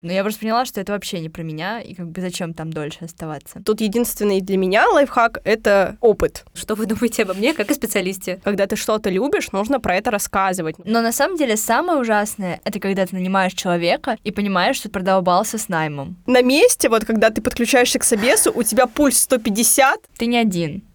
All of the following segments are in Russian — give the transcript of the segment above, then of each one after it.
Но я просто поняла, что это вообще не про меня, и как бы зачем там дольше оставаться. Тут единственный для меня лайфхак — это опыт. Что вы думаете обо мне, как о специалисте? Когда ты что-то любишь, нужно про это рассказывать. Но на самом деле самое ужасное — это когда ты нанимаешь человека и понимаешь, что продолбался с наймом. На месте, вот когда ты подключаешься к собесу, у тебя пульс 150. Ты не один.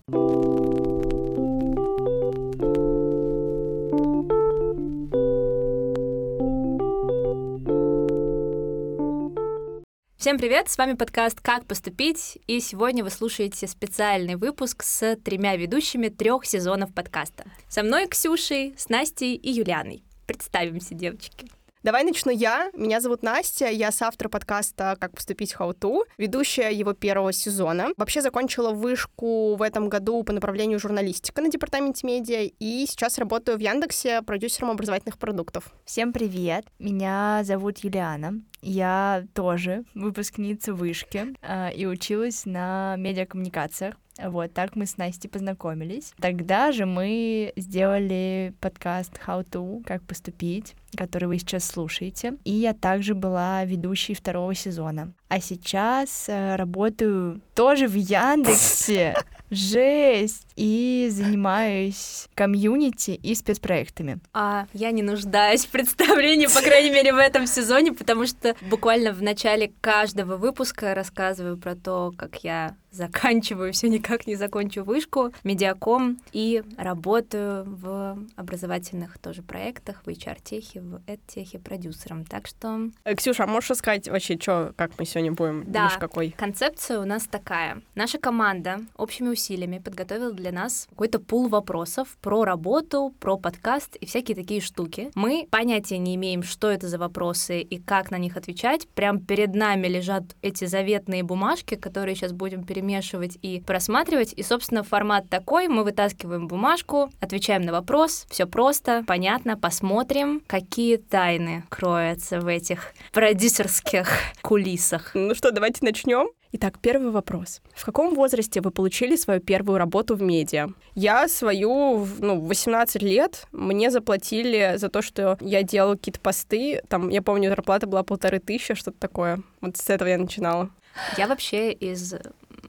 Всем привет, с вами подкаст «Как поступить», и сегодня вы слушаете специальный выпуск с тремя ведущими трех сезонов подкаста. Со мной Ксюшей, с Настей и Юлианой. Представимся, девочки. Давай начну я. Меня зовут Настя, я соавтор подкаста «Как поступить How to», ведущая его первого сезона. Вообще закончила вышку в этом году по направлению журналистика на департаменте медиа и сейчас работаю в Яндексе продюсером образовательных продуктов. Всем привет, меня зовут Юлиана. Я тоже выпускница вышки э, и училась на медиакоммуникациях. Вот, так мы с Настей познакомились. Тогда же мы сделали подкаст How to, как поступить, который вы сейчас слушаете. И я также была ведущей второго сезона. А сейчас э, работаю тоже в Яндексе. Жесть! И занимаюсь комьюнити и спецпроектами. А я не нуждаюсь в представлении, по крайней мере, в этом сезоне, потому что буквально в начале каждого выпуска рассказываю про то, как я заканчиваю, все никак не закончу вышку, медиаком, и работаю в образовательных тоже проектах, в HR-техе, в эд-техе продюсером. Так что... Ксюша, а можешь рассказать вообще, что, как мы сегодня будем? Да, какой? концепция у нас такая. Наша команда общими усилиями подготовила для нас какой-то пул вопросов про работу, про подкаст и всякие такие штуки. Мы понятия не имеем, что это за вопросы и как на них отвечать. Прям перед нами лежат эти заветные бумажки, которые сейчас будем перемешивать и просматривать. И, собственно, формат такой. Мы вытаскиваем бумажку, отвечаем на вопрос. Все просто, понятно, посмотрим, какие тайны кроются в этих продюсерских кулисах. Ну что, давайте начнем. Итак, первый вопрос. В каком возрасте вы получили свою первую работу в медиа? Я свою, ну, 18 лет, мне заплатили за то, что я делала какие-то посты. Там, я помню, зарплата была полторы тысячи, что-то такое. Вот с этого я начинала. Я вообще из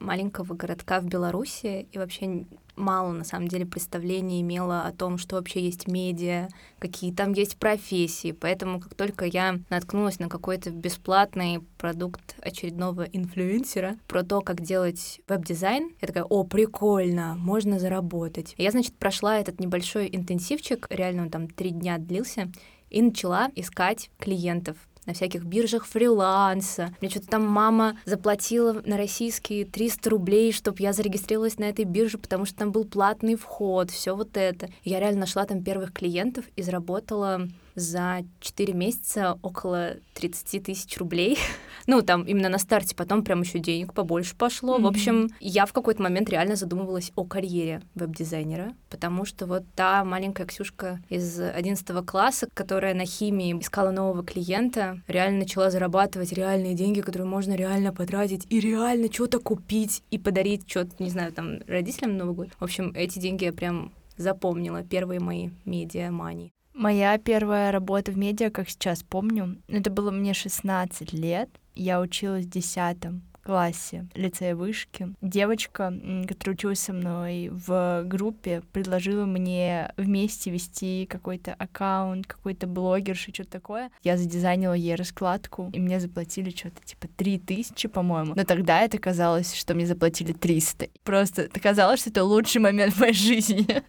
маленького городка в Беларуси и вообще мало, на самом деле, представления имела о том, что вообще есть медиа, какие там есть профессии. Поэтому, как только я наткнулась на какой-то бесплатный продукт очередного инфлюенсера про то, как делать веб-дизайн, я такая, о, прикольно, можно заработать. Я, значит, прошла этот небольшой интенсивчик, реально он там три дня длился, и начала искать клиентов на всяких биржах фриланса. Мне что-то там мама заплатила на российские 300 рублей, чтобы я зарегистрировалась на этой бирже, потому что там был платный вход, все вот это. Я реально нашла там первых клиентов и заработала за 4 месяца около 30 тысяч рублей. ну, там именно на старте, потом прям еще денег побольше пошло. Mm-hmm. В общем, я в какой-то момент реально задумывалась о карьере веб-дизайнера, потому что вот та маленькая Ксюшка из 11 класса, которая на химии искала нового клиента, реально начала зарабатывать реальные деньги, которые можно реально потратить и реально что-то купить и подарить что-то, не знаю, там, родителям Новый год. В общем, эти деньги я прям запомнила, первые мои медиа-мани. Моя первая работа в медиа, как сейчас помню, это было мне 16 лет. Я училась в 10 классе лицея вышки. Девочка, которая училась со мной в группе, предложила мне вместе вести какой-то аккаунт, какой-то блогерши, что-то такое. Я задизайнила ей раскладку, и мне заплатили что-то типа 3000, по-моему. Но тогда это казалось, что мне заплатили 300. Просто казалось, что это лучший момент в моей жизни.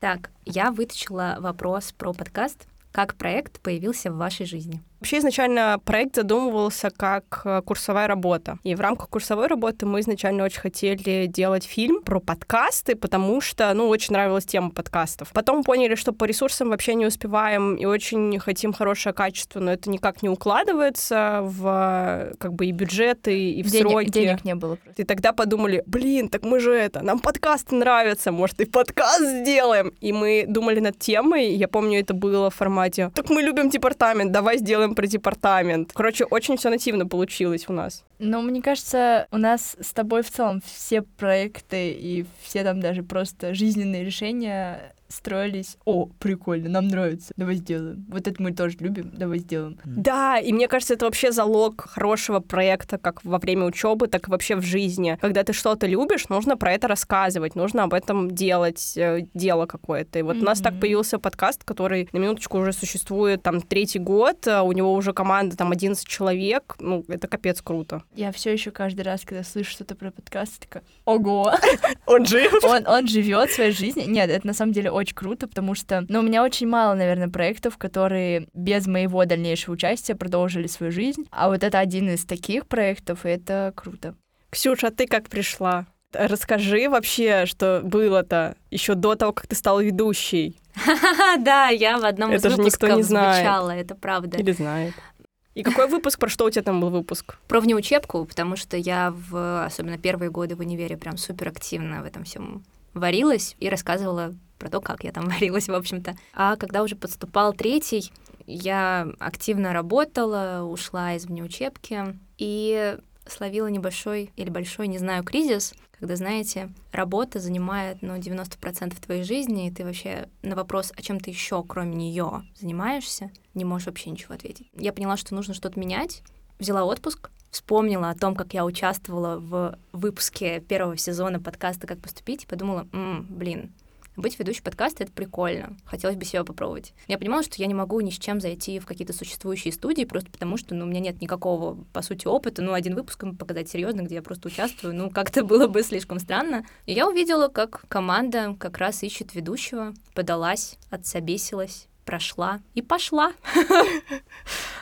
Так, я вытащила вопрос про подкаст. Как проект появился в вашей жизни? Вообще изначально проект задумывался как э, курсовая работа. И в рамках курсовой работы мы изначально очень хотели делать фильм про подкасты, потому что, ну, очень нравилась тема подкастов. Потом поняли, что по ресурсам вообще не успеваем и очень хотим хорошее качество, но это никак не укладывается в как бы и бюджеты, и в денег, сроки. Денег не было. Просто. И тогда подумали, блин, так мы же это, нам подкасты нравятся, может, и подкаст сделаем. И мы думали над темой, я помню, это было в формате, так мы любим департамент, давай сделаем про департамент. Короче, очень все нативно получилось у нас. Ну, мне кажется, у нас с тобой в целом все проекты и все там даже просто жизненные решения строились. О, прикольно, нам нравится, давай сделаем. Вот это мы тоже любим, давай сделаем. Да, и мне кажется, это вообще залог хорошего проекта, как во время учебы, так и вообще в жизни. Когда ты что-то любишь, нужно про это рассказывать, нужно об этом делать, э, дело какое-то. И вот у нас так появился подкаст, который на минуточку уже существует там третий год, а у него уже команда там 11 человек. Ну, это капец круто. Я все еще каждый раз, когда слышу что-то про подкаст, такая, ого, Он жив. он, он живет своей жизнью. Нет, это на самом деле очень круто, потому что, ну, у меня очень мало, наверное, проектов, которые без моего дальнейшего участия продолжили свою жизнь. А вот это один из таких проектов, и это круто. Ксюша, а ты как пришла? Расскажи вообще, что было-то еще до того, как ты стала ведущей. Да, я в одном из выпусков звучала, это правда. Или знает. И какой выпуск, про что у тебя там был выпуск? Про внеучебку, потому что я в, особенно первые годы в универе, прям супер активно в этом всем варилась и рассказывала про то, как я там варилась, в общем-то. А когда уже подступал третий, я активно работала, ушла из внеучебки и словила небольшой или большой, не знаю, кризис, когда, знаете, работа занимает, ну, 90% твоей жизни, и ты вообще на вопрос, о чем ты еще, кроме нее, занимаешься, не можешь вообще ничего ответить. Я поняла, что нужно что-то менять, взяла отпуск, вспомнила о том, как я участвовала в выпуске первого сезона подкаста «Как поступить», и подумала, «М, блин, быть ведущей подкаста — это прикольно. Хотелось бы себя попробовать. Я понимала, что я не могу ни с чем зайти в какие-то существующие студии, просто потому что ну, у меня нет никакого, по сути, опыта. Ну, один выпуск показать серьезно, где я просто участвую, ну, как-то было бы слишком странно. И я увидела, как команда как раз ищет ведущего, подалась, отсобесилась, прошла и пошла.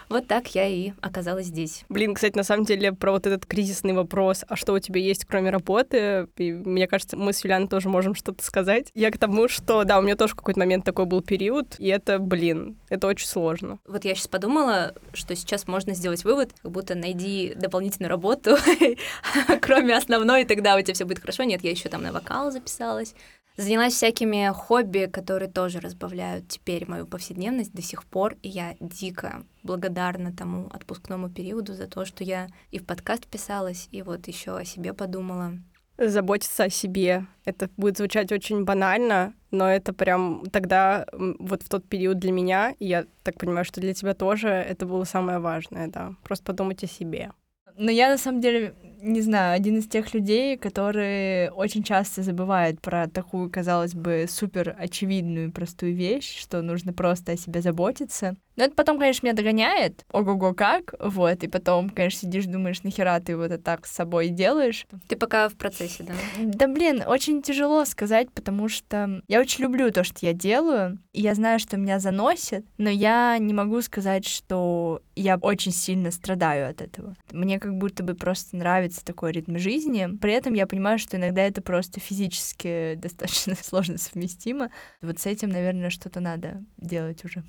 Вот так я и оказалась здесь. Блин, кстати, на самом деле про вот этот кризисный вопрос, а что у тебя есть кроме работы, и мне кажется, мы с Юлианой тоже можем что-то сказать. Я к тому, что, да, у меня тоже какой-то момент такой был период, и это, блин, это очень сложно. Вот я сейчас подумала, что сейчас можно сделать вывод, как будто найди дополнительную работу, кроме основной, тогда у тебя все будет хорошо. Нет, я еще там на вокал записалась. Занялась всякими хобби, которые тоже разбавляют теперь мою повседневность до сих пор, и я дико благодарна тому отпускному периоду за то, что я и в подкаст писалась, и вот еще о себе подумала. Заботиться о себе. Это будет звучать очень банально, но это прям тогда, вот в тот период для меня, и я так понимаю, что для тебя тоже, это было самое важное, да. Просто подумать о себе. Но я на самом деле, не знаю, один из тех людей, которые очень часто забывают про такую, казалось бы, супер очевидную простую вещь, что нужно просто о себе заботиться. Но это потом, конечно, меня догоняет. Ого-го, как? Вот. И потом, конечно, сидишь, думаешь, нахера ты вот это так с собой делаешь. Ты пока в процессе, да? Да, блин, очень тяжело сказать, потому что я очень люблю то, что я делаю, и я знаю, что меня заносит, но я не могу сказать, что я очень сильно страдаю от этого. Мне как будто бы просто нравится такой ритм жизни. При этом я понимаю, что иногда это просто физически достаточно сложно совместимо. Вот с этим, наверное, что-то надо делать уже.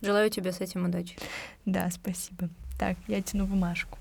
Желаю тебе с этим удачи. Да, спасибо. Так, я тяну бумажку.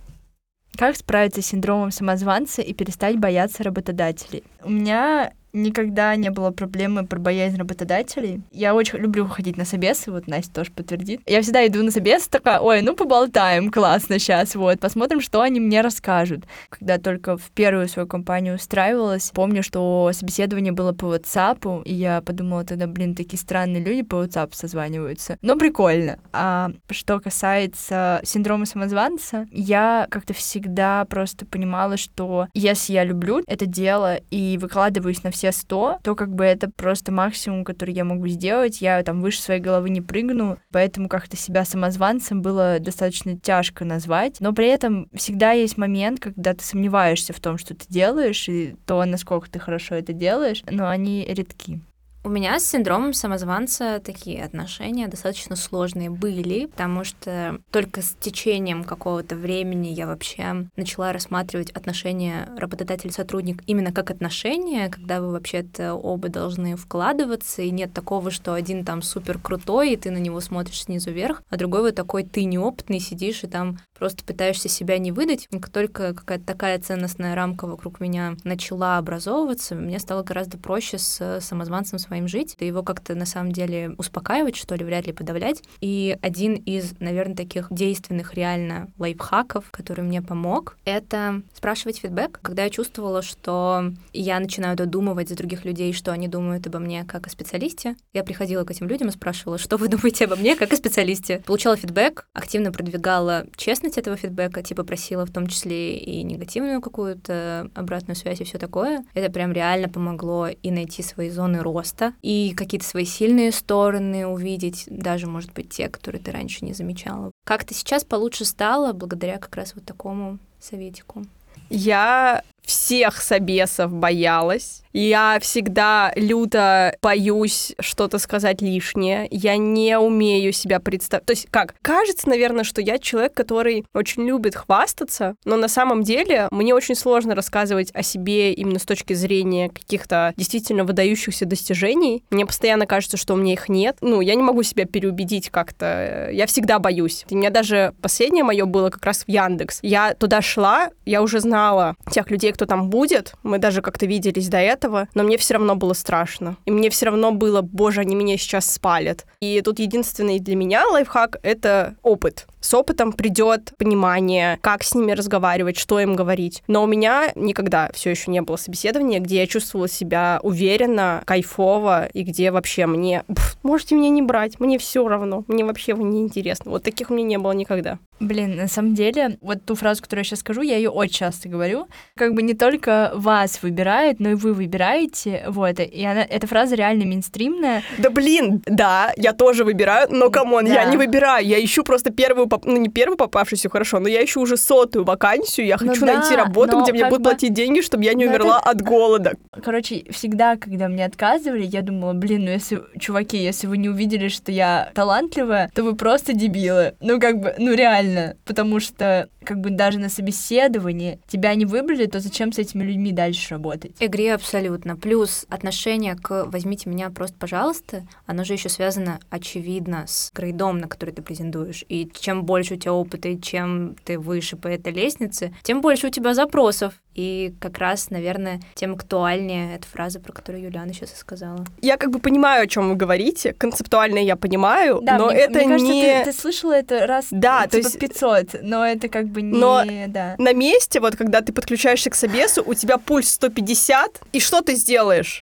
Как справиться с синдромом самозванца и перестать бояться работодателей? У меня никогда не было проблемы про боязнь работодателей. Я очень люблю ходить на собесы, вот Настя тоже подтвердит. Я всегда иду на собес, такая, ой, ну поболтаем, классно сейчас, вот, посмотрим, что они мне расскажут. Когда только в первую свою компанию устраивалась, помню, что собеседование было по WhatsApp, и я подумала тогда, блин, такие странные люди по WhatsApp созваниваются. Но прикольно. А что касается синдрома самозванца, я как-то всегда просто понимала, что если я люблю это дело и выкладываюсь на все сто, то как бы это просто максимум, который я могу сделать. Я там выше своей головы не прыгну, поэтому как-то себя самозванцем было достаточно тяжко назвать. Но при этом всегда есть момент, когда ты сомневаешься в том, что ты делаешь, и то, насколько ты хорошо это делаешь, но они редки. У меня с синдромом самозванца такие отношения достаточно сложные были, потому что только с течением какого-то времени я вообще начала рассматривать отношения работодатель-сотрудник именно как отношения, когда вы вообще-то оба должны вкладываться, и нет такого, что один там супер крутой, и ты на него смотришь снизу вверх, а другой вот такой ты неопытный, сидишь и там просто пытаешься себя не выдать. И как только какая-то такая ценностная рамка вокруг меня начала образовываться, мне стало гораздо проще с самозванцем своим жить, и его как-то на самом деле успокаивать, что ли, вряд ли подавлять. И один из, наверное, таких действенных реально лайфхаков, который мне помог, это спрашивать фидбэк. Когда я чувствовала, что я начинаю додумывать за других людей, что они думают обо мне как о специалисте, я приходила к этим людям и спрашивала, что вы думаете обо мне как о специалисте. Получала фидбэк, активно продвигала честность этого фидбэка, типа просила в том числе и негативную какую-то обратную связь и все такое. Это прям реально помогло и найти свои зоны роста, и какие-то свои сильные стороны увидеть, даже, может быть, те, которые ты раньше не замечала. Как-то сейчас получше стало благодаря как раз вот такому советику. Я всех собесов боялась. Я всегда люто боюсь что-то сказать лишнее. Я не умею себя представить. То есть как? Кажется, наверное, что я человек, который очень любит хвастаться, но на самом деле мне очень сложно рассказывать о себе именно с точки зрения каких-то действительно выдающихся достижений. Мне постоянно кажется, что у меня их нет. Ну, я не могу себя переубедить как-то. Я всегда боюсь. У меня даже последнее мое было как раз в Яндекс. Я туда шла, я уже знала тех людей, кто там будет. Мы даже как-то виделись до этого, но мне все равно было страшно. И мне все равно было, боже, они меня сейчас спалят. И тут единственный для меня лайфхак — это опыт. С опытом придет понимание, как с ними разговаривать, что им говорить. Но у меня никогда все еще не было собеседования, где я чувствовала себя уверенно, кайфово, и где вообще мне... можете меня не брать, мне все равно, мне вообще не интересно. Вот таких у меня не было никогда. Блин, на самом деле, вот ту фразу, которую я сейчас скажу, я ее очень часто говорю. Как бы не только вас выбирают, но и вы выбираете. Вот, и она, эта фраза реально мейнстримная. Да блин, да, я тоже выбираю, но come on, да. я не выбираю, я ищу просто первую поп... ну не первую попавшуюся, хорошо, но я ищу уже сотую вакансию, я ну хочу ну, найти да, работу, где мне будут бы... платить деньги, чтобы я не но умерла это... от голода. Короче, всегда, когда мне отказывали, я думала, блин, ну если, чуваки, если вы не увидели, что я талантливая, то вы просто дебилы. Ну как бы, ну реально, потому что как бы даже на собеседовании тебя не выбрали, то зачем с этими людьми дальше работать? Игре абсолютно. Плюс отношение к «возьмите меня просто, пожалуйста», оно же еще связано, очевидно, с грейдом, на который ты претендуешь. И чем больше у тебя опыта, и чем ты выше по этой лестнице, тем больше у тебя запросов. И как раз, наверное, тем актуальнее эта фраза, про которую Юлиана сейчас и сказала. Я как бы понимаю, о чем вы говорите. Концептуально я понимаю, да, но мне, это мне кажется, не... Ты, ты слышала это раз да, типа то есть... 500, но это как бы не... Но да. на месте, вот когда ты подключаешься к собесу, у тебя пульс 150, и что ты сделаешь?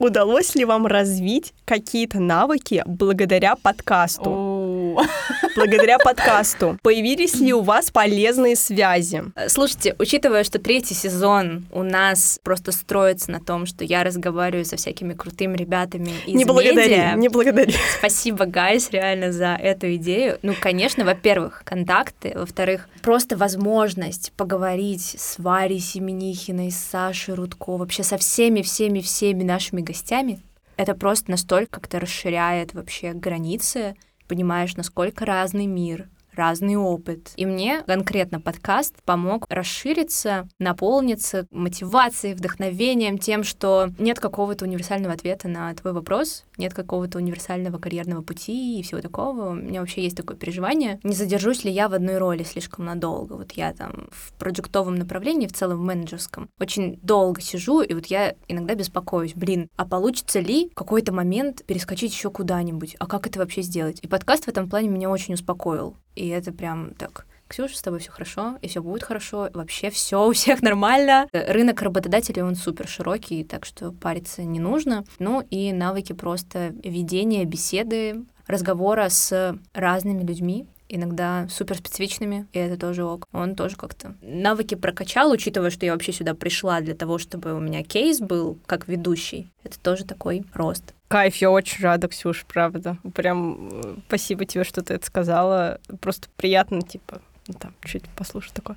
Удалось ли вам развить какие-то навыки благодаря подкасту? Благодаря подкасту. Появились ли у вас полезные связи? Слушайте, учитывая, что третий сезон у нас просто строится на том, что я разговариваю со всякими крутыми ребятами из не благодари, медиа. Не благодари. Спасибо, Гайс, реально за эту идею. Ну, конечно, во-первых, контакты, во-вторых, просто возможность поговорить с Варей Семенихиной, с Сашей Рудко, вообще со всеми-всеми-всеми нашими гостями, это просто настолько как-то расширяет вообще границы, понимаешь, насколько разный мир, разный опыт. И мне конкретно подкаст помог расшириться, наполниться мотивацией, вдохновением, тем, что нет какого-то универсального ответа на твой вопрос, нет какого-то универсального карьерного пути и всего такого. У меня вообще есть такое переживание. Не задержусь ли я в одной роли слишком надолго? Вот я там в проектовом направлении, в целом в менеджерском, очень долго сижу, и вот я иногда беспокоюсь, блин, а получится ли в какой-то момент перескочить еще куда-нибудь? А как это вообще сделать? И подкаст в этом плане меня очень успокоил. И это прям так Ксюша, с тобой все хорошо, и все будет хорошо, вообще все у всех нормально. Рынок работодателей, он супер широкий, так что париться не нужно. Ну и навыки просто ведения беседы, разговора с разными людьми, иногда суперспецифичными, и это тоже ок. Он тоже как-то навыки прокачал, учитывая, что я вообще сюда пришла для того, чтобы у меня кейс был как ведущий. Это тоже такой рост. Кайф, я очень рада, Ксюш, правда. Прям э, спасибо тебе, что ты это сказала. Просто приятно, типа, ну, там, чуть послушать такое.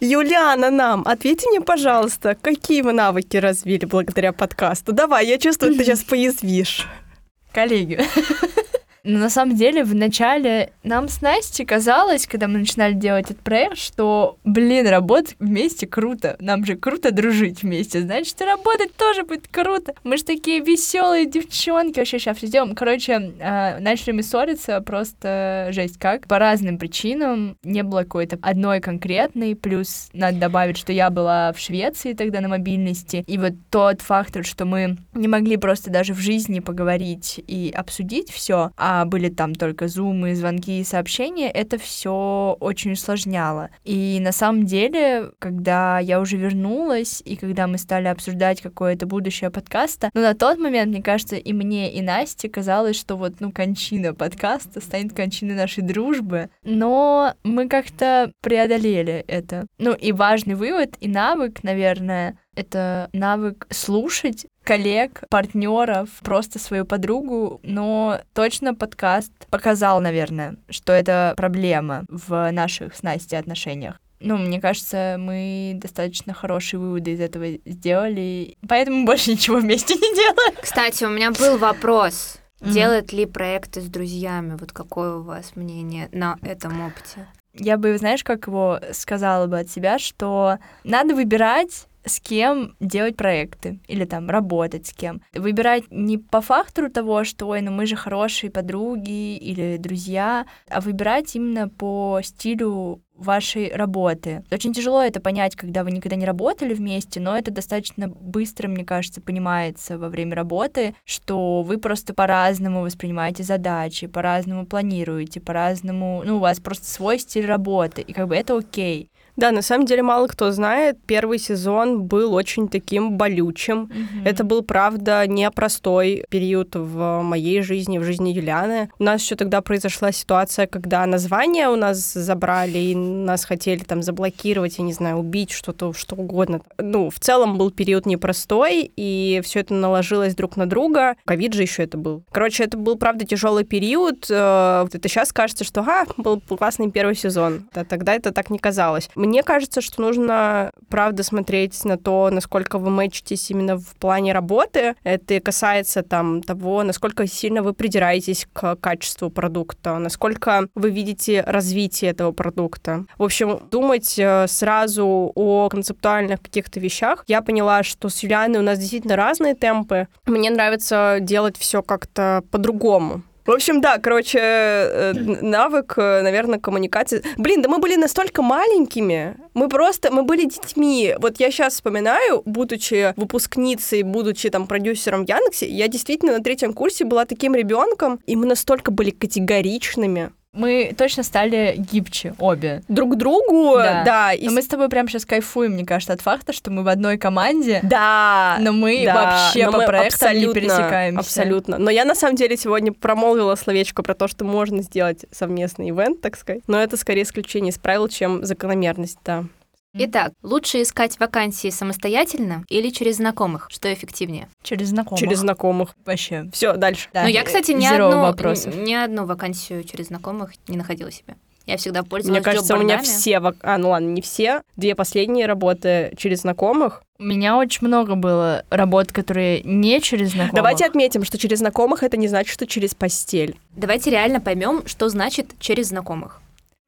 Юлиана нам, ответьте мне, пожалуйста, какие вы навыки развили благодаря подкасту? Давай, я чувствую, ты сейчас поязвишь. Коллеги, Но на самом деле в начале нам с Настей казалось, когда мы начинали делать этот проект, что, блин, работать вместе круто. Нам же круто дружить вместе, значит, и работать тоже будет круто. Мы же такие веселые девчонки, вообще сейчас все сделаем. Короче, э, начали мы ссориться просто жесть как. По разным причинам. Не было какой-то одной конкретной. Плюс надо добавить, что я была в Швеции тогда на мобильности. И вот тот фактор, что мы не могли просто даже в жизни поговорить и обсудить все, а были там только зумы, звонки и сообщения, это все очень усложняло. И на самом деле, когда я уже вернулась, и когда мы стали обсуждать какое-то будущее подкаста, ну, на тот момент, мне кажется, и мне, и Насте казалось, что вот, ну, кончина подкаста станет кончиной нашей дружбы. Но мы как-то преодолели это. Ну, и важный вывод, и навык, наверное, это навык слушать коллег, партнеров, просто свою подругу, но точно подкаст показал, наверное, что это проблема в наших с Настей отношениях. Ну, мне кажется, мы достаточно хорошие выводы из этого сделали, поэтому больше ничего вместе не делаем. Кстати, у меня был вопрос. Делать ли проекты с друзьями? Вот какое у вас мнение на этом опыте? Я бы, знаешь, как его сказала бы от себя, что надо выбирать с кем делать проекты или там работать с кем. Выбирать не по фактору того, что, ой, ну мы же хорошие подруги или друзья, а выбирать именно по стилю вашей работы. Очень тяжело это понять, когда вы никогда не работали вместе, но это достаточно быстро, мне кажется, понимается во время работы, что вы просто по-разному воспринимаете задачи, по-разному планируете, по-разному, ну, у вас просто свой стиль работы, и как бы это окей. Да, на самом деле мало кто знает, первый сезон был очень таким болючим. Mm-hmm. Это был, правда, непростой период в моей жизни, в жизни Юлианы. У нас еще тогда произошла ситуация, когда название у нас забрали, и нас хотели там заблокировать, я не знаю, убить, что-то, что угодно. Ну, в целом был период непростой, и все это наложилось друг на друга. Ковид же еще это был. Короче, это был, правда, тяжелый период. Э, это сейчас кажется, что, ага, был классный первый сезон. А тогда это так не казалось. Мне кажется, что нужно, правда, смотреть на то, насколько вы мэчитесь именно в плане работы. Это касается там того, насколько сильно вы придираетесь к качеству продукта, насколько вы видите развитие этого продукта. В общем, думать э, сразу о концептуальных каких-то вещах. Я поняла, что с Юлианой у нас действительно разные темпы. Мне нравится делать все как-то по-другому. В общем, да, короче, э, навык, э, наверное, коммуникации. Блин, да мы были настолько маленькими. Мы просто, мы были детьми. Вот я сейчас вспоминаю, будучи выпускницей, будучи там продюсером в Яндексе, я действительно на третьем курсе была таким ребенком, и мы настолько были категоричными. Мы точно стали гибче обе. Друг другу, да. да и... Но мы с тобой прям сейчас кайфуем, мне кажется, от факта, что мы в одной команде. Да. Но мы да, вообще но по мы проектам абсолютно, не пересекаемся. Абсолютно. Но я на самом деле сегодня промолвила словечко про то, что можно сделать совместный ивент, так сказать. Но это скорее исключение из правил, чем закономерность, да. Итак, лучше искать вакансии самостоятельно или через знакомых? Что эффективнее? Через знакомых. Через знакомых. Вообще. Все, дальше. Да. Но я, кстати, ни одну, вопросов. ни одну вакансию через знакомых не находила себе. Я всегда пользовалась Мне кажется, у меня все... Вак... А, ну ладно, не все. Две последние работы через знакомых. У меня очень много было работ, которые не через знакомых. Давайте отметим, что через знакомых это не значит, что через постель. Давайте реально поймем, что значит через знакомых.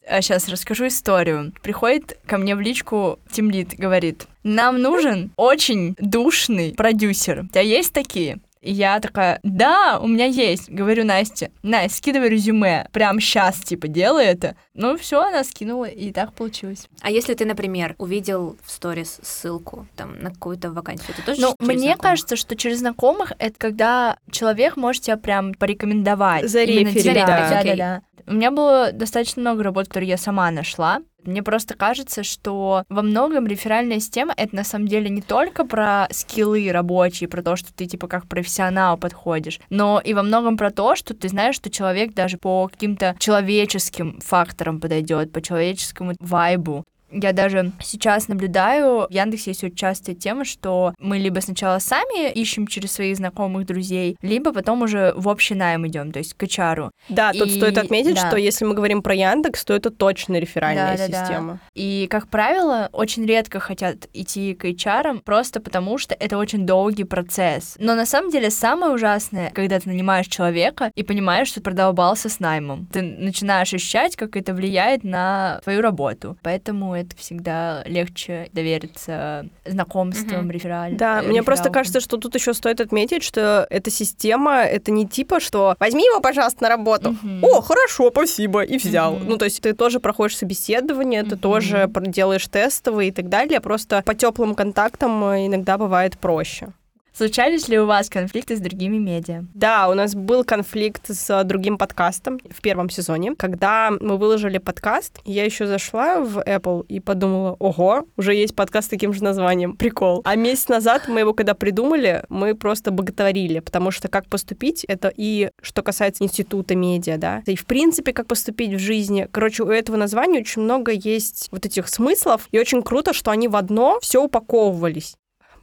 Сейчас а, расскажу историю. Приходит ко мне в личку Тимлит, говорит, нам нужен очень душный продюсер. У тебя есть такие? И я такая, да, у меня есть. Говорю Насте, Настя, скидывай резюме. Прям сейчас, типа, делай это. Ну, все, она скинула, и так получилось. А если ты, например, увидел в сторис ссылку там на какую-то вакансию, ты тоже Ну, мне знакомых? кажется, что через знакомых это когда человек может тебя прям порекомендовать. Зареферить, да. Да, да, да. У меня было достаточно много работ, которые я сама нашла. Мне просто кажется, что во многом реферальная система — это на самом деле не только про скиллы рабочие, про то, что ты типа как профессионал подходишь, но и во многом про то, что ты знаешь, что человек даже по каким-то человеческим факторам подойдет, по человеческому вайбу. Я даже сейчас наблюдаю, в Яндексе есть очень частая тема, что мы либо сначала сами ищем через своих знакомых друзей, либо потом уже в общий найм идем, то есть к HR. Да, тут И- стоит отметить, да. что если мы говорим про Яндекс, то это точно реферальная Да-да-да. система. И, как правило, очень редко хотят идти к HR, просто потому что это очень долгий процесс. Но на самом деле самое ужасное, когда ты нанимаешь человека и понимаешь, что продолбался с наймом. Ты начинаешь ощущать, как это влияет на твою работу. Поэтому это всегда легче довериться знакомствам, Мгм. рефераль- Да, э, мне просто рефералам. кажется, что тут еще стоит отметить, что эта система это не типа, что возьми его, пожалуйста, на работу. Мгм. О, хорошо, спасибо, и взял. Мгм. Ну, то есть ты тоже проходишь собеседование, ты Мгм. тоже делаешь тестовые и так далее. Просто по теплым контактам э, иногда бывает проще. Случались ли у вас конфликты с другими медиа? Да, у нас был конфликт с э, другим подкастом в первом сезоне. Когда мы выложили подкаст, я еще зашла в Apple и подумала, ого, уже есть подкаст с таким же названием, прикол. А месяц назад мы его когда придумали, мы просто боготворили, потому что как поступить, это и что касается института медиа, да, и в принципе, как поступить в жизни. Короче, у этого названия очень много есть вот этих смыслов, и очень круто, что они в одно все упаковывались.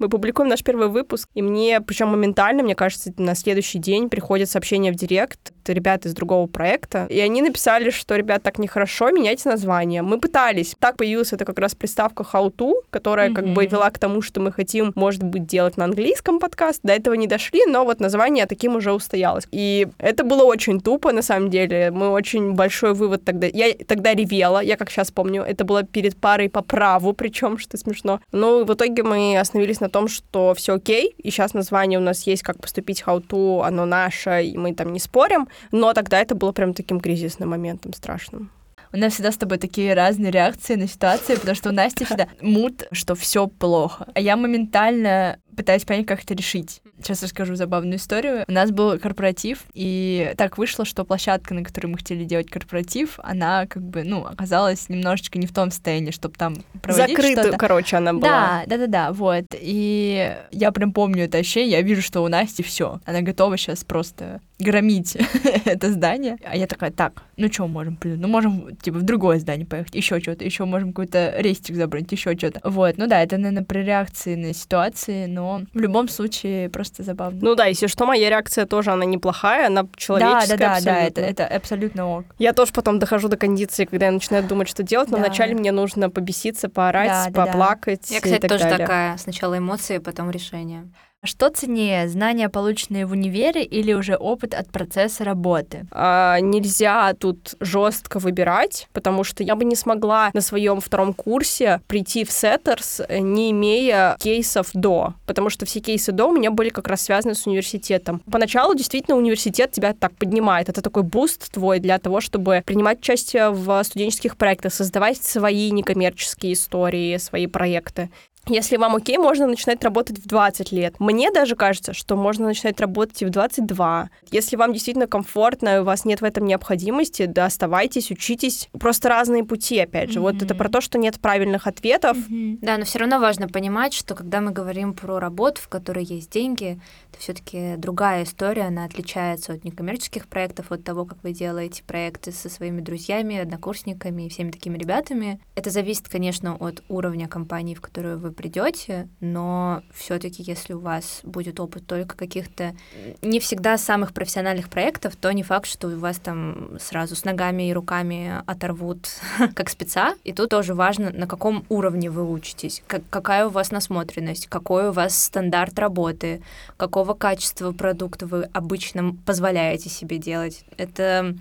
Мы публикуем наш первый выпуск, и мне, причем моментально, мне кажется, на следующий день приходит сообщение в директ, это ребята из другого проекта, и они написали, что, ребят, так нехорошо, меняйте название. Мы пытались. Так появилась это как раз приставка how to, которая как бы вела к тому, что мы хотим, может быть, делать на английском подкаст. До этого не дошли, но вот название таким уже устоялось. И это было очень тупо, на самом деле. Мы очень большой вывод тогда... Я тогда ревела, я как сейчас помню, это было перед парой по праву, причем, что смешно. Ну, в итоге мы остановились на том, что все окей, и сейчас название у нас есть, как поступить how to, оно наше, и мы там не спорим, но тогда это было прям таким кризисным моментом страшным. У нас всегда с тобой такие разные реакции на ситуации, потому что у Насти всегда мут, что все плохо. А я моментально пытаюсь понять, как это решить. Сейчас расскажу забавную историю. У нас был корпоратив, и так вышло, что площадка, на которой мы хотели делать корпоратив, она как бы, ну, оказалась немножечко не в том состоянии, чтобы там проводить Закрытую, что-то. короче, она была. Да, да, да, да, вот. И я прям помню это ощущение, я вижу, что у Насти все. Она готова сейчас просто громить это здание. А я такая, так, ну что можем, блин, ну можем, типа, в другое здание поехать, еще что-то, еще можем какой-то рейстик забрать, еще что-то. Вот, ну да, это, наверное, при реакции на ситуации, но в любом случае просто забавно. Ну да, если что, моя реакция тоже, она неплохая, она да, человеческая да, да, да, абсолютно. это, это абсолютно ок. Я тоже потом дохожу до кондиции, когда я начинаю думать, что делать, но Да. вначале мне нужно побеситься, поорать, Да, да, да. поплакать Я, и кстати, так тоже далее. такая. Сначала эмоции, потом решение. Что ценнее, знания, полученные в универе, или уже опыт от процесса работы? А, нельзя тут жестко выбирать, потому что я бы не смогла на своем втором курсе прийти в Setters, э, не имея кейсов до, потому что все кейсы до у меня были как раз связаны с университетом. Поначалу действительно университет тебя так поднимает, это такой boost твой для того, чтобы принимать участие в студенческих проектах, создавать свои некоммерческие истории, свои проекты. Если вам окей, можно начинать работать в 20 лет. Мне даже кажется, что можно начинать работать и в 22. Если вам действительно комфортно, и у вас нет в этом необходимости, да, оставайтесь, учитесь. Просто разные пути, опять же. Вот это про то, что нет правильных ответов. Да, но все равно важно понимать, что когда мы говорим про работу, в которой есть деньги, это все-таки другая история, она отличается от некоммерческих проектов, от того, как вы делаете проекты со своими друзьями, однокурсниками и всеми такими ребятами. Это зависит, конечно, от уровня компании, в которую вы придете, но все-таки, если у вас будет опыт только каких-то не всегда самых профессиональных проектов, то не факт, что у вас там сразу с ногами и руками оторвут как спеца. И тут тоже важно, на каком уровне вы учитесь, как, какая у вас насмотренность, какой у вас стандарт работы, какого качества продукта вы обычно позволяете себе делать. Это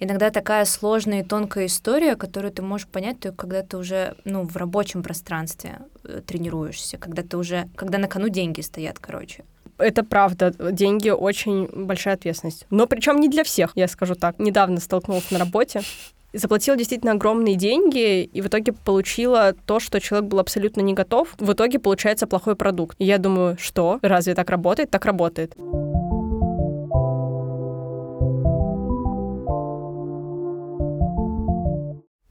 иногда такая сложная и тонкая история, которую ты можешь понять только когда ты уже ну, в рабочем пространстве э, тренируешься, когда ты уже, когда на кону деньги стоят, короче. Это правда, деньги очень большая ответственность. Но причем не для всех, я скажу так. Недавно столкнулась на работе. Заплатила действительно огромные деньги, и в итоге получила то, что человек был абсолютно не готов. В итоге получается плохой продукт. И я думаю, что? Разве так работает? Так работает.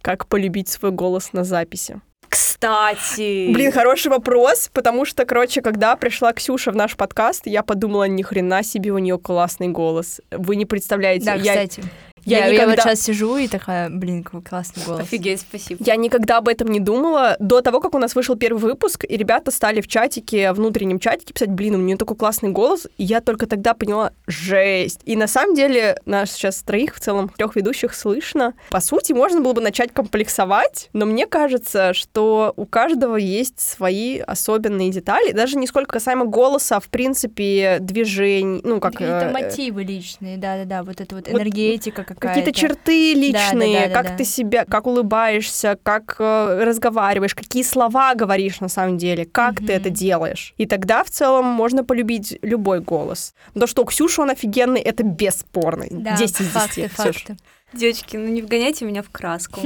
Как полюбить свой голос на записи? Кстати! Блин, хороший вопрос, потому что, короче, когда пришла Ксюша в наш подкаст, я подумала, ни хрена себе у нее классный голос. Вы не представляете, Да, я, кстати. Я, Я, я никогда... вот сейчас сижу и такая, блин, какой классный голос. Офигеть, спасибо. Я никогда об этом не думала до того, как у нас вышел первый выпуск, и ребята стали в чатике, внутреннем чатике писать, блин, у нее такой классный голос, и я только тогда поняла, жесть. И на самом деле нас сейчас троих в целом, трех ведущих слышно. По сути, можно было бы начать комплексовать, но мне кажется, что у каждого есть свои особенные детали, даже не сколько касаемо голоса, а в принципе движений, ну как... Какие-то э, мотивы личные, да-да-да, вот эта вот Вот энергетика какая-то. Какие-то черты личные, Да-да-да-да-да. как ты себя, как улыбаешься, как э, разговариваешь, какие слова говоришь на самом деле, как ты это делаешь. И тогда в целом можно полюбить любой голос. То, что у Ксюши он офигенный, это бесспорно. Да, 10 из 10. факты, факты. Девочки, ну не вгоняйте меня в краску.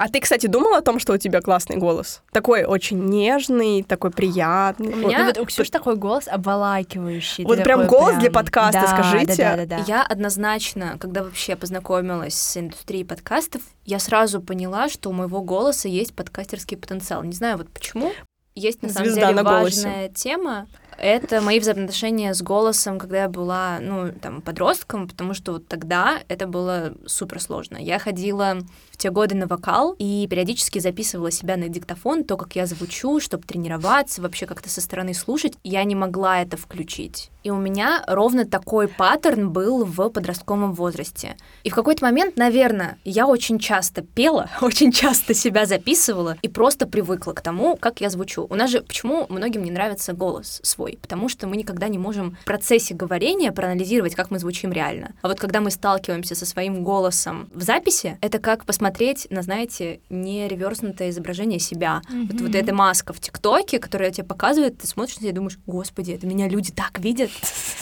А ты, кстати, думала о том, что у тебя классный голос? Такой очень нежный, такой приятный. У Вот. меня- Ну вот у Ксюши такой голос обволакивающий. Вот прям голос для прям- подкаста, Да, скажите. Да, да, да, да. Я однозначно, когда вообще познакомилась с индустрией подкастов, я сразу поняла, что у моего голоса есть подкастерский потенциал. Не знаю вот почему. Есть на самом Звезда деле на голосе. важная тема. Это мои взаимоотношения с голосом, когда я была, ну, там, подростком, потому что вот тогда это было супер сложно. Я ходила те годы на вокал и периодически записывала себя на диктофон, то, как я звучу, чтобы тренироваться, вообще как-то со стороны слушать. Я не могла это включить. И у меня ровно такой паттерн был в подростковом возрасте. И в какой-то момент, наверное, я очень часто пела, очень часто себя записывала и просто привыкла к тому, как я звучу. У нас же почему многим не нравится голос свой? Потому что мы никогда не можем в процессе говорения проанализировать, как мы звучим реально. А вот когда мы сталкиваемся со своим голосом в записи, это как посмотреть на, знаете, не реверснутое изображение себя. Вот, вот эта маска в ТикТоке, которая тебе показывает, ты смотришь и думаешь, господи, это меня люди так видят.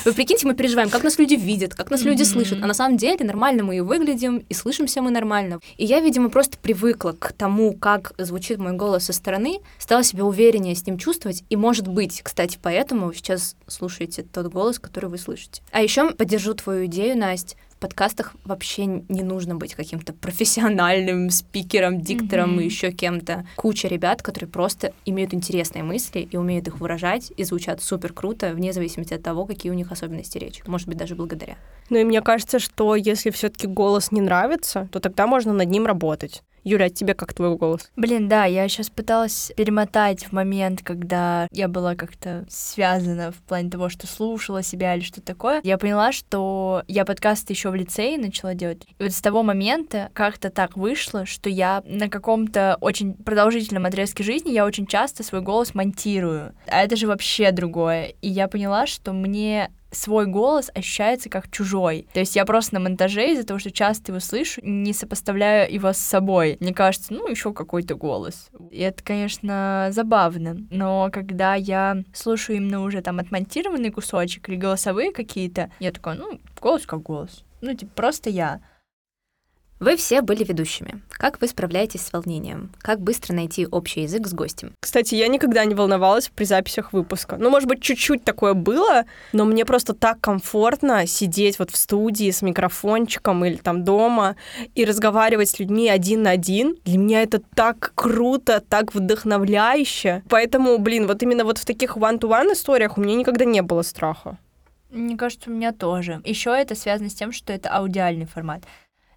Вы прикиньте, мы переживаем, как нас люди видят, как нас люди Мгм. слышат. А на самом деле нормально мы и выглядим, и слышимся мы нормально. И я, видимо, просто привыкла к тому, как звучит мой голос со стороны, стала себя увереннее с ним чувствовать. И, может быть, кстати, поэтому вы сейчас слушаете тот голос, который вы слышите. А еще поддержу твою идею, Настя. В подкастах вообще не нужно быть каким-то профессиональным спикером, диктором Мгм. и еще кем-то. Куча ребят, которые просто имеют интересные мысли и умеют их выражать, и звучат супер круто, вне зависимости от того, какие у них особенности речи. Может быть, даже благодаря. Ну и мне кажется, что если все-таки голос не нравится, то тогда можно над ним работать. Юля, а тебе как твой голос? Блин, да, я сейчас пыталась перемотать в момент, когда я была как-то связана в плане того, что слушала себя или что-то такое. Я поняла, что я подкасты еще в лицее начала делать. И вот с того момента как-то так вышло, что я на каком-то очень продолжительном отрезке жизни я очень часто свой голос монтирую. А это же вообще другое. И я поняла, что мне свой голос ощущается как чужой. То есть я просто на монтаже из-за того, что часто его слышу, не сопоставляю его с собой. Мне кажется, ну, еще какой-то голос. И это, конечно, забавно. Но когда я слушаю именно уже там отмонтированный кусочек или голосовые какие-то, я такой, ну, голос как голос. Ну, типа, просто я. Вы все были ведущими. Как вы справляетесь с волнением? Как быстро найти общий язык с гостем? Кстати, я никогда не волновалась при записях выпуска. Ну, может быть, чуть-чуть такое было, но мне просто так комфортно сидеть вот в студии с микрофончиком или там дома и разговаривать с людьми один на один. Для меня это так круто, так вдохновляюще. Поэтому, блин, вот именно вот в таких one-to-one историях у меня никогда не было страха. Мне кажется, у меня тоже. Еще это связано с тем, что это аудиальный формат.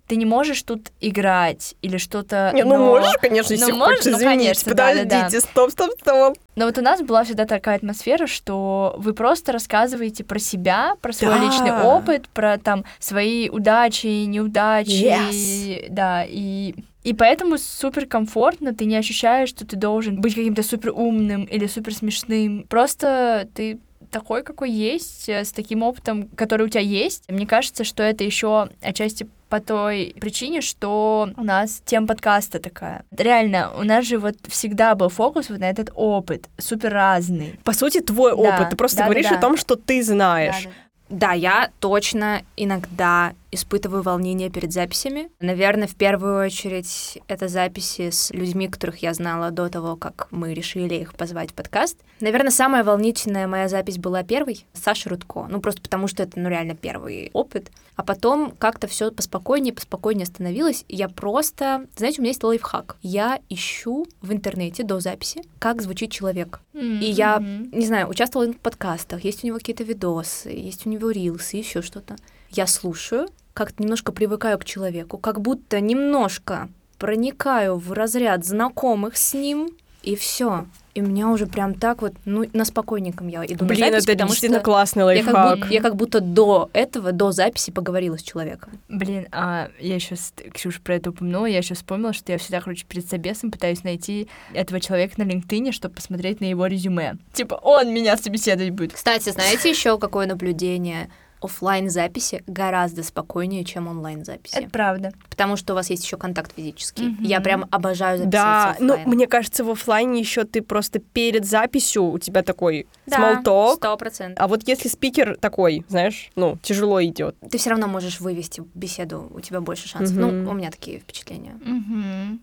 Ты не можешь тут играть или что-то... Не, ну но- можешь, конечно, ну, если можешь, хочешь, ну, извините. конечно, да-да-да. Подождите, стоп, стоп, стоп. Но вот у нас была всегда такая атмосфера, что вы просто рассказываете про себя, про свой Да. личный опыт, про там свои удачи, неудачи, Yes. да, и и поэтому супер комфортно, ты не ощущаешь, что ты должен быть каким-то супер умным или супер смешным. Просто ты такой, какой есть, э, с таким опытом, который у тебя есть. Мне кажется, что это еще отчасти по той причине, что у нас тема подкаста такая. Реально, у нас же вот всегда был фокус вот на этот опыт, супер разный. По сути, твой Да, опыт. Ты просто да-да-да. говоришь о том, что ты знаешь. Да, я точно иногда испытываю волнение перед записями. Наверное, в первую очередь это записи с людьми, которых я знала до того, как мы решили их позвать в подкаст. Наверное, самая волнительная моя запись была первой с Сашей Рудко. Ну, просто потому что это, ну, реально первый опыт. А потом как-то все поспокойнее, поспокойнее становилось. И Я просто... Знаете, у меня есть лайфхак. Я ищу в интернете до записи, как звучит человек. И я, не знаю, участвовала в подкастах, есть у него какие-то видосы, есть у него рилсы, еще что-то. Я слушаю, как-то немножко привыкаю к человеку, как будто немножко проникаю в разряд знакомых с ним, и все. И у меня уже прям так вот, ну, на спокойненьком я иду Блин, на запись, это потому действительно что классный я как, лайфхак. будто, я как будто до этого, до записи поговорила с человеком. Блин, а я сейчас, Ксюша про это упомянула, я еще вспомнила, что я всегда, короче, перед собесом пытаюсь найти этого человека на LinkedIn, чтобы посмотреть на его резюме. Типа, он меня собеседовать будет. Кстати, знаете еще какое наблюдение? Оффлайн записи гораздо спокойнее, чем онлайн записи. Это правда. Потому что у вас есть еще контакт физический. Мгм. Я прям обожаю записывать Да, ну, оффлайн. мне кажется, в оффлайне еще ты просто перед записью у тебя такой Да, small talk. Сто процентов. А вот если спикер такой, знаешь, ну, тяжело идет. Ты все равно можешь вывести беседу, у тебя больше шансов. Мгм. Ну, у меня такие впечатления. Мгм.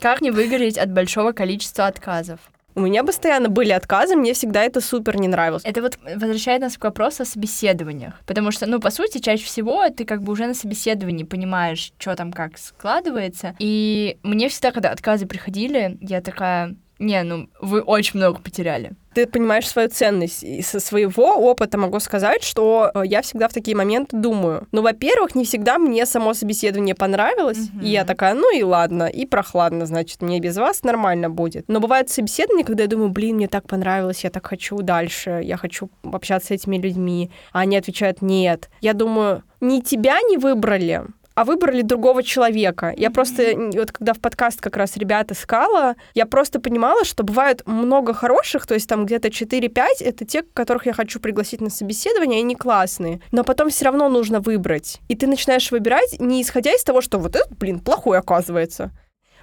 Как не выгореть от большого количества отказов? У меня постоянно были отказы, мне всегда это супер не нравилось. Это вот возвращает нас к вопросу о собеседованиях. Потому что, ну, по сути, чаще всего ты как бы уже на собеседовании понимаешь, что там как складывается. И мне всегда, когда отказы приходили, я такая, не, ну, вы очень много потеряли. Ты понимаешь свою ценность. И со своего опыта могу сказать, что э, я всегда в такие моменты думаю. Ну, во-первых, не всегда мне само собеседование понравилось. Мгм. И я такая, ну и ладно, и прохладно, значит, мне без вас нормально будет. Но бывают собеседования, когда я думаю, блин, мне так понравилось, я так хочу дальше, я хочу общаться с этими людьми. А они отвечают, нет. Я думаю, не тебя не выбрали, а выбрали другого человека. Я просто, вот когда в подкаст как раз ребят искала, я просто понимала, что бывает много хороших, то есть там где-то 4-5, это те, которых я хочу пригласить на собеседование, и они классные. Но потом все равно нужно выбрать. И ты начинаешь выбирать не исходя из того, что вот этот, блин, плохой оказывается.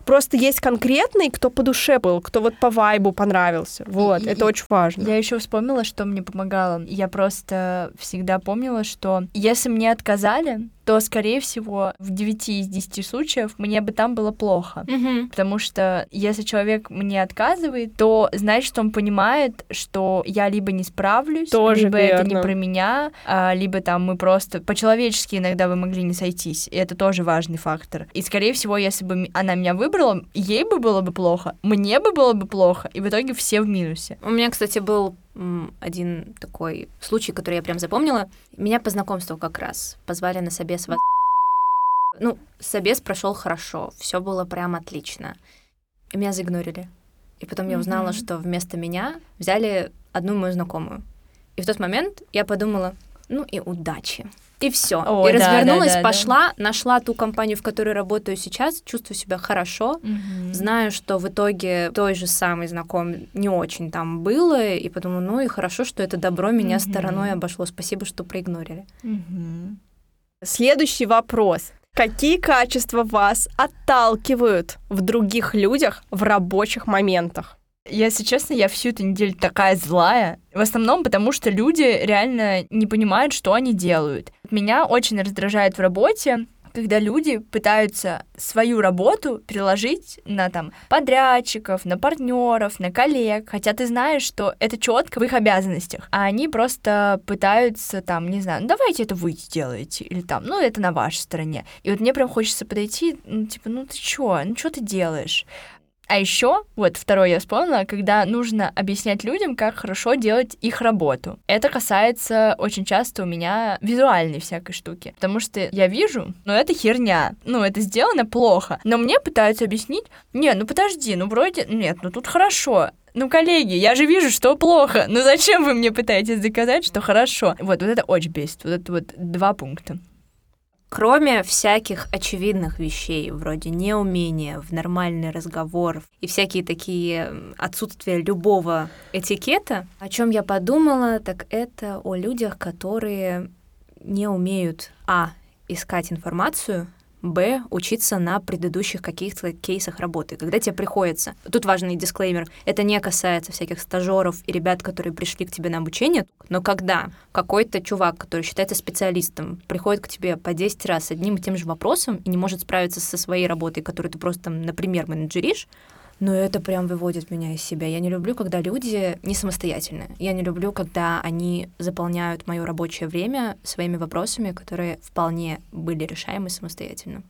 Просто есть конкретный, кто по душе был, кто вот по вайбу понравился. Вот, И- это и- очень важно. Я еще вспомнила, что мне помогало. Я просто всегда помнила, что если мне отказали, то, скорее всего, в 9 из 10 случаев мне бы там было плохо. Потому что если человек мне отказывает, то значит, что он понимает, что я либо не справлюсь, Тоже либо это не верно. про меня, а, либо там мы просто по-человечески иногда вы могли не сойтись. И это тоже важный фактор. И, скорее всего, если бы она меня выбрала, ей бы было бы плохо, мне бы было бы плохо, и в итоге все в минусе. У меня, кстати, был один такой случай, который я прям запомнила. Меня по знакомству как раз позвали на собес в Ну, собес прошел хорошо, все было прям отлично. И меня заигнорили. И потом я узнала, что вместо меня взяли одну мою знакомую. И в тот момент я подумала, ну и удачи. И все. И да, развернулась, да, да, да. пошла, нашла ту компанию, в которой работаю сейчас, чувствую себя хорошо, Знаю, что в итоге той же самой знакомой не очень там было, и подумала, ну и хорошо, что это добро меня Мгм. стороной обошло. Спасибо, что проигнорили. Мгм. Следующий вопрос. Какие качества вас отталкивают в других людях в рабочих моментах? Если честно, я всю эту неделю такая злая. В основном потому, что люди реально не понимают, что они делают. Меня очень раздражает в работе, когда люди пытаются свою работу переложить на там подрядчиков, на партнеров, на коллег, хотя ты знаешь, что это четко в их обязанностях, а они просто пытаются там, не знаю, ну давайте это вы сделаете, или там, ну это на вашей стороне. И вот мне прям хочется подойти, ну типа, ну ты чё, ну что ты делаешь? А еще, вот второе я вспомнила, когда нужно объяснять людям, как хорошо делать их работу. Это касается очень часто у меня визуальной всякой штуки. Потому что я вижу, ну это херня, ну это сделано плохо. Но мне пытаются объяснить, не, ну подожди, ну вроде, нет, ну тут хорошо. Ну, коллеги, я же вижу, что плохо. Ну зачем вы мне пытаетесь доказать, что хорошо? Вот, вот это очень бесит. Вот это вот два пункта. Кроме всяких очевидных вещей, вроде неумения в нормальный разговор и всякие такие отсутствия любого этикета, о чем я подумала, так это о людях, которые не умеют а искать информацию, Б, учиться на предыдущих каких-то кейсах работы. Когда тебе приходится... Тут важный дисклеймер. Это не касается всяких стажеров и ребят, которые пришли к тебе на обучение, но когда какой-то чувак, который считается специалистом, приходит к тебе по 10 раз с одним и тем же вопросом и не может справиться со своей работой, которую ты просто, например, менеджеришь, но это прям выводит меня из себя. Я не люблю, когда люди не самостоятельны. Я не люблю, когда они заполняют мое рабочее время своими вопросами, которые вполне были решаемы самостоятельно.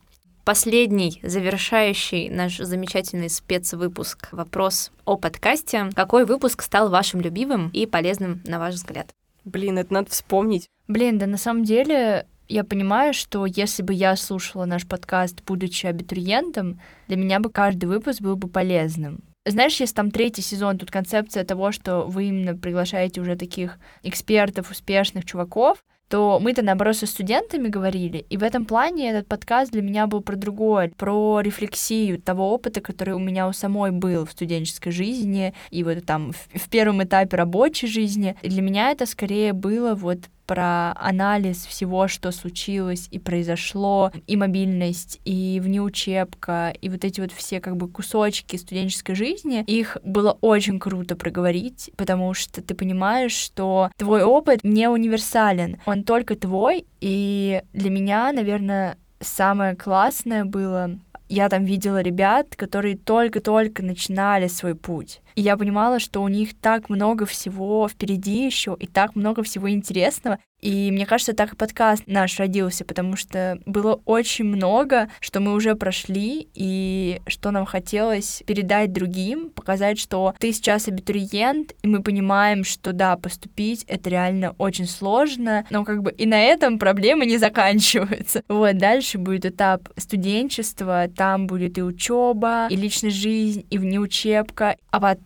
Последний, завершающий наш замечательный спецвыпуск вопрос о подкасте. Какой выпуск стал вашим любимым и полезным, на ваш взгляд? Блин, это надо вспомнить. Блин, да на самом деле я понимаю, что если бы я слушала наш подкаст, будучи абитуриентом, для меня бы каждый выпуск был бы полезным. Знаешь, если там третий сезон, тут концепция того, что вы именно приглашаете уже таких экспертов, успешных чуваков, то мы-то, наоборот, со студентами говорили, и в этом плане этот подкаст для меня был про другое, про рефлексию того опыта, который у меня у самой был в студенческой жизни, и вот там в, в первом этапе рабочей жизни. И для меня это скорее было вот про анализ всего, что случилось и произошло, и мобильность, и внеучебка, и вот эти вот все как бы кусочки студенческой жизни, их было очень круто проговорить, потому что ты понимаешь, что твой опыт не универсален, он только твой, и для меня, наверное, самое классное было. Я там видела ребят, которые только-только начинали свой путь. И я понимала, что у них так много всего впереди еще, и так много всего интересного. И мне кажется, так и подкаст наш родился, потому что было очень много, что мы уже прошли, и что нам хотелось передать другим, показать, что ты сейчас абитуриент, и мы понимаем, что да, поступить это реально очень сложно, но как бы и на этом проблемы не заканчиваются. Вот, дальше будет этап студенчества, там будет и учеба, и личная жизнь, и внеучебка, а потом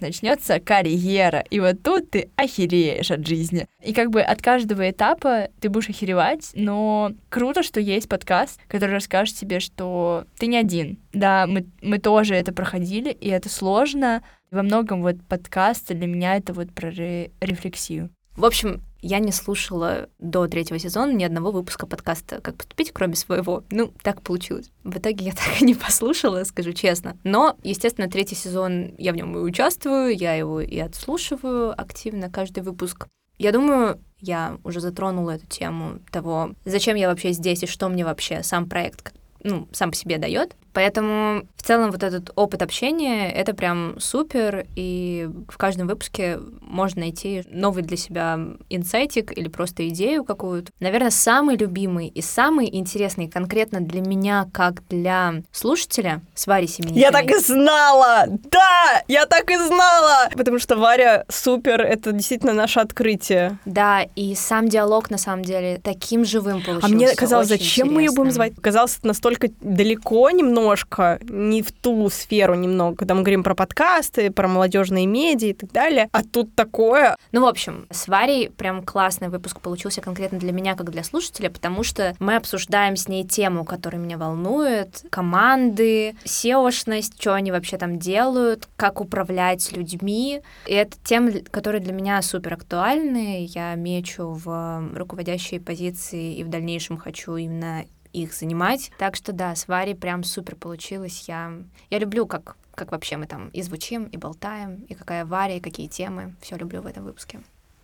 начнется карьера, и вот тут ты охереешь от жизни. И как бы от каждого этапа ты будешь охеревать, но круто, что есть подкаст, который расскажет тебе, что ты не один. Да, мы, мы тоже это проходили, и это сложно. Во многом вот подкаст для меня это вот про ре- рефлексию. В общем, я не слушала до третьего сезона ни одного выпуска подкаста «Как поступить, кроме своего». Ну, так получилось. В итоге я так и не послушала, скажу честно. Но, естественно, третий сезон, я в нем и участвую, я его и отслушиваю активно, каждый выпуск. Я думаю, я уже затронула эту тему того, зачем я вообще здесь и что мне вообще сам проект ну, сам по себе дает. Поэтому в целом вот этот опыт общения — это прям супер, и в каждом выпуске можно найти новый для себя инсайтик или просто идею какую-то. Наверное, самый любимый и самый интересный конкретно для меня, как для слушателя, с Варей Семеникиной. Я так и знала! Да! Я так и знала! Потому что Варя супер, это действительно наше открытие. Да, и сам диалог, на самом деле, таким живым получился. А мне казалось, зачем мы ее будем интересным. звать? Казалось, это настолько далеко немножко, не в ту сферу немного, когда мы говорим про подкасты, про молодежные медиа и так далее. А тут такое. Ну, в общем, с Варей прям классный выпуск получился конкретно для меня, как для слушателя, потому что мы обсуждаем с ней тему, которая меня волнует, команды, SEO-шность, что они вообще там делают, как управлять людьми. И это темы, которые для меня супер актуальны. Я мечу в руководящие позиции и в дальнейшем хочу именно их занимать. Так что да, с Варей прям супер получилось. Я, я люблю, как, как вообще мы там и звучим, и болтаем, и какая Варя, и какие темы. Все люблю в этом выпуске.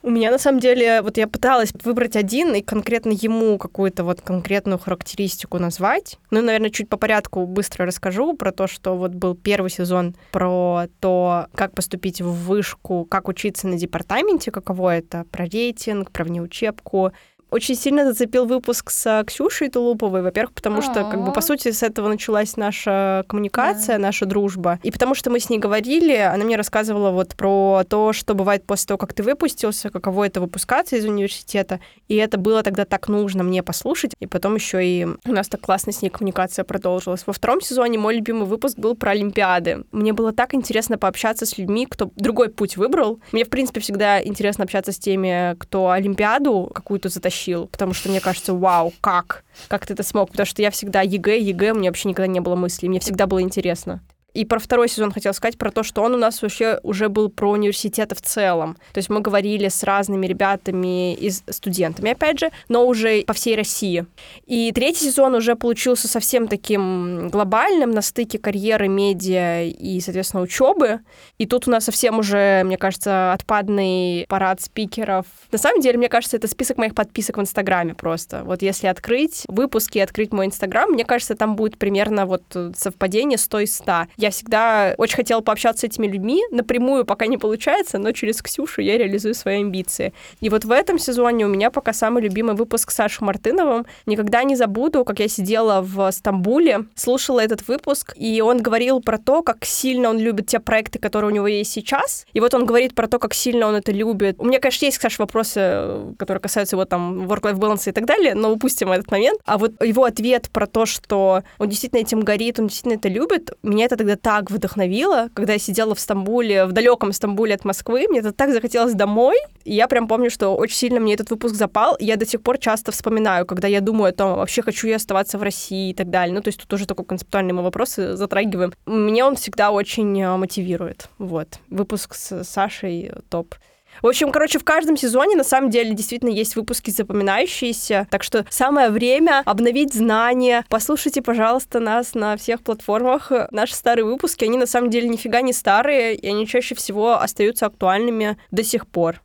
У меня на самом деле, вот я пыталась выбрать один и конкретно ему какую-то вот конкретную характеристику назвать. Ну, наверное, чуть по порядку быстро расскажу про то, что вот был первый сезон про то, как поступить в вышку, как учиться на департаменте, каково это, про рейтинг, про внеучебку, очень сильно зацепил выпуск с Ксюшей Тулуповой, во-первых, потому что, как бы, по сути, с этого началась наша коммуникация, наша дружба. И потому что мы с ней говорили, она мне рассказывала вот про то, что бывает после того, как ты выпустился, каково это выпускаться из университета. И это было тогда так нужно мне послушать. И потом еще и у нас так классно с ней коммуникация продолжилась. Во втором сезоне мой любимый выпуск был про Олимпиады. Мне было так интересно пообщаться с людьми, кто другой путь выбрал. Мне, в принципе, всегда интересно общаться с теми, кто Олимпиаду какую-то затащил, потому что мне кажется, вау, как? Как ты это смог? Потому что я всегда ЕГЭ, ЕГЭ, у меня вообще никогда не было мыслей, мне всегда было интересно. И про второй сезон хотела сказать, про то, что он у нас вообще уже был про университеты в целом. То есть мы говорили с разными ребятами и студентами, опять же, но уже по всей России. И третий сезон уже получился совсем таким глобальным на стыке карьеры, медиа и, соответственно, учебы. И тут у нас совсем уже, мне кажется, отпадный парад спикеров. На самом деле, мне кажется, это список моих подписок в Инстаграме просто. Вот если открыть выпуски, открыть мой Инстаграм, мне кажется, там будет примерно вот совпадение 100 из 100. я всегда очень хотела пообщаться с этими людьми. Напрямую пока не получается, но через Ксюшу я реализую свои амбиции. И вот в этом сезоне у меня пока самый любимый выпуск с Сашей Мартыновым. Никогда не забуду, как я сидела в Стамбуле, слушала этот выпуск, и он говорил про то, как сильно он любит те проекты, которые у него есть сейчас. И вот он говорит про то, как сильно он это любит. У меня, конечно, есть, Саша, вопросы, которые касаются его там work-life balance и так далее, но упустим этот момент. А вот его ответ про то, что он действительно этим горит, он действительно это любит, меня это тогда так вдохновило, когда я сидела в Стамбуле, в далеком Стамбуле от Москвы, мне это так захотелось домой, и я прям помню, что очень сильно мне этот выпуск запал, я до сих пор часто вспоминаю, когда я думаю о том, вообще хочу я оставаться в России и так далее. Ну, то есть тут тоже такой концептуальный мы вопросы затрагиваем. Мне он всегда очень э, мотивирует. Вот. Выпуск с Сашей топ. В общем, короче, в каждом сезоне на самом деле действительно есть выпуски запоминающиеся, так что самое время обновить знания. Послушайте, пожалуйста, нас на всех платформах. Наши старые выпуски, они на самом деле нифига не старые, и они чаще всего остаются актуальными до сих пор.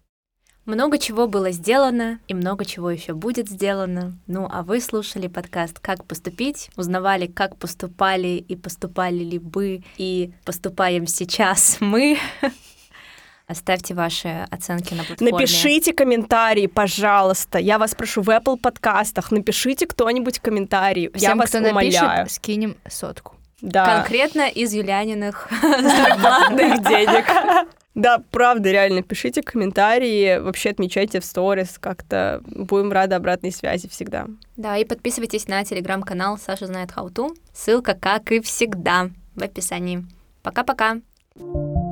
Много чего было сделано, и много чего еще будет сделано. Ну, а вы слушали подкаст «Как поступить», узнавали, как поступали и поступали ли бы, и поступаем сейчас мы. Оставьте ваши оценки на платформе. Напишите комментарии, пожалуйста. Я вас прошу в Apple подкастах. Напишите кто-нибудь комментарий. Всем, Я вас кто умоляю. напишет, скинем сотку. Да. Конкретно из Юляниных зарплатных денег. Да, правда, реально, пишите комментарии, вообще отмечайте в сторис как-то. Будем рады обратной связи всегда. Да, и подписывайтесь на телеграм-канал Саша знает to. Ссылка, как и всегда, в описании. Пока-пока. Пока.